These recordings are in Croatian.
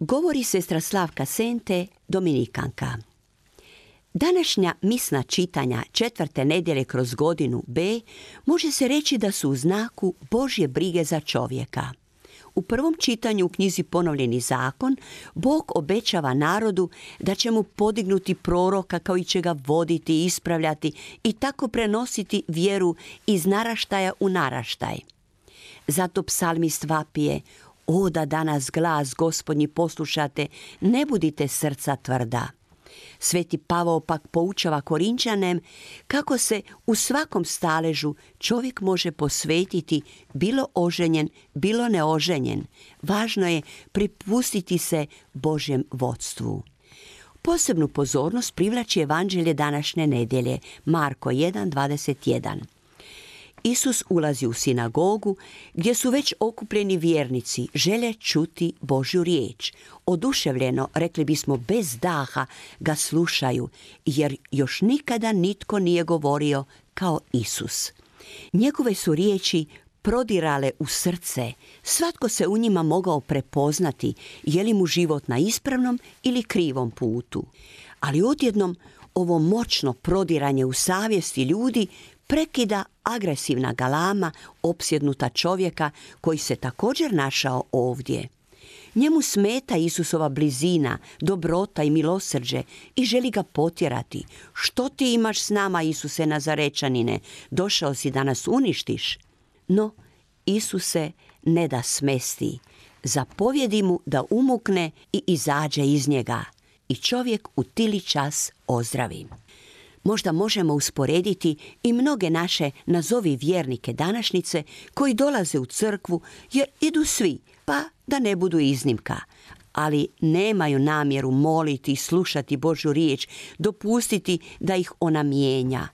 Govori sestra Slavka Sente, Dominikanka. Današnja misna čitanja četvrte nedjelje kroz godinu B može se reći da su u znaku Božje brige za čovjeka. U prvom čitanju u knjizi Ponovljeni zakon, Bog obećava narodu da će mu podignuti proroka kao i će ga voditi i ispravljati i tako prenositi vjeru iz naraštaja u naraštaj. Zato psalmist vapije, o da danas glas gospodnji poslušate, ne budite srca tvrda. Sveti Pavao pak poučava Korinčanem kako se u svakom staležu čovjek može posvetiti bilo oženjen, bilo neoženjen. Važno je pripustiti se Božjem vodstvu. Posebnu pozornost privlači evanđelje današnje nedjelje, Marko 1.21. Isus ulazi u sinagogu gdje su već okupljeni vjernici, žele čuti Božju riječ. Oduševljeno, rekli bismo bez daha, ga slušaju, jer još nikada nitko nije govorio kao Isus. Njegove su riječi prodirale u srce, svatko se u njima mogao prepoznati je li mu život na ispravnom ili krivom putu. Ali odjednom ovo moćno prodiranje u savjesti ljudi prekida agresivna galama opsjednuta čovjeka koji se također našao ovdje. Njemu smeta Isusova blizina, dobrota i milosrđe i želi ga potjerati. Što ti imaš s nama, Isuse Nazarečanine? Došao si da nas uništiš? No, Isuse ne da smesti. Zapovjedi mu da umukne i izađe iz njega. I čovjek u tili čas ozdravi možda možemo usporediti i mnoge naše nazovi vjernike današnjice koji dolaze u crkvu jer idu svi, pa da ne budu iznimka ali nemaju namjeru moliti i slušati Božju riječ, dopustiti da ih ona mijenja.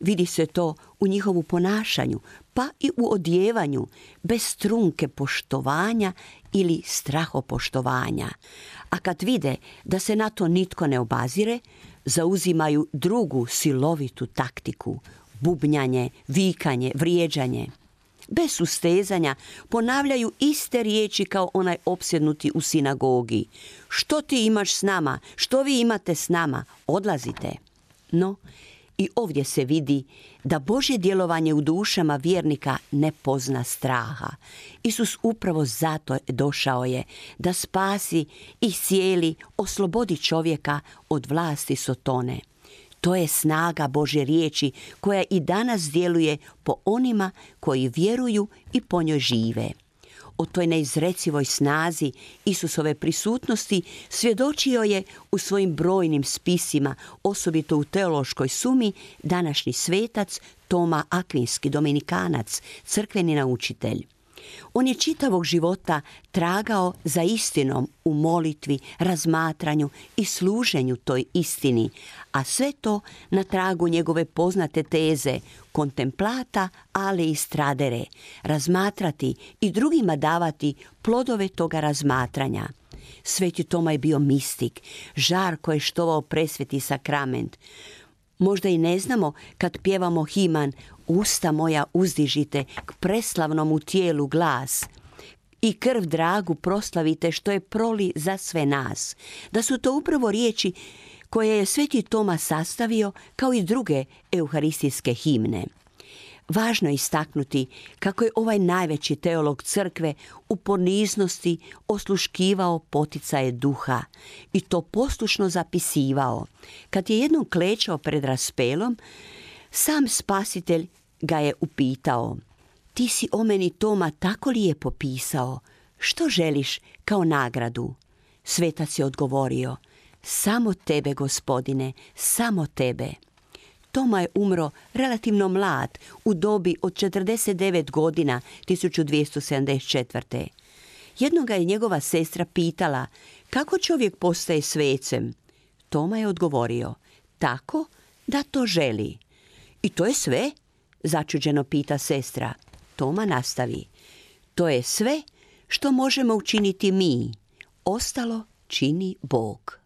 Vidi se to u njihovu ponašanju, pa i u odjevanju, bez trunke poštovanja ili strahopoštovanja. A kad vide da se na to nitko ne obazire, zauzimaju drugu silovitu taktiku, bubnjanje, vikanje, vrijeđanje. Bez sustezanja ponavljaju iste riječi kao onaj opsjednuti u sinagogi. Što ti imaš s nama? Što vi imate s nama? Odlazite. No, i ovdje se vidi da Božje djelovanje u dušama vjernika ne pozna straha. Isus upravo zato došao je da spasi i cijeli, oslobodi čovjeka od vlasti Sotone. To je snaga Božje riječi koja i danas djeluje po onima koji vjeruju i po njoj žive o toj neizrecivoj snazi Isusove prisutnosti svjedočio je u svojim brojnim spisima, osobito u teološkoj sumi, današnji svetac Toma Akvinski, dominikanac, crkveni naučitelj. On je čitavog života tragao za istinom u molitvi, razmatranju i služenju toj istini, a sve to na tragu njegove poznate teze kontemplata, ali i stradere, razmatrati i drugima davati plodove toga razmatranja. Sveti Toma je bio mistik, žar je štovao presveti sakrament. Možda i ne znamo kad pjevamo himan Usta moja uzdižite k preslavnom tijelu glas i krv dragu proslavite što je proli za sve nas. Da su to upravo riječi koje je Sveti Toma sastavio kao i druge euharistijske himne. Važno je istaknuti kako je ovaj najveći teolog crkve u poniznosti osluškivao poticaje duha i to poslušno zapisivao. Kad je jednom klečao pred raspelom, sam spasitelj ga je upitao, ti si o meni Toma tako lijepo pisao, što želiš kao nagradu? Svetac je odgovorio, samo tebe gospodine, samo tebe. Toma je umro relativno mlad, u dobi od 49 godina 1274. Jednoga je njegova sestra pitala Kako čovjek postaje svecem? Toma je odgovorio, tako da to želi. I to je sve? Začuđeno pita sestra. Toma nastavi. To je sve što možemo učiniti mi. Ostalo čini Bog.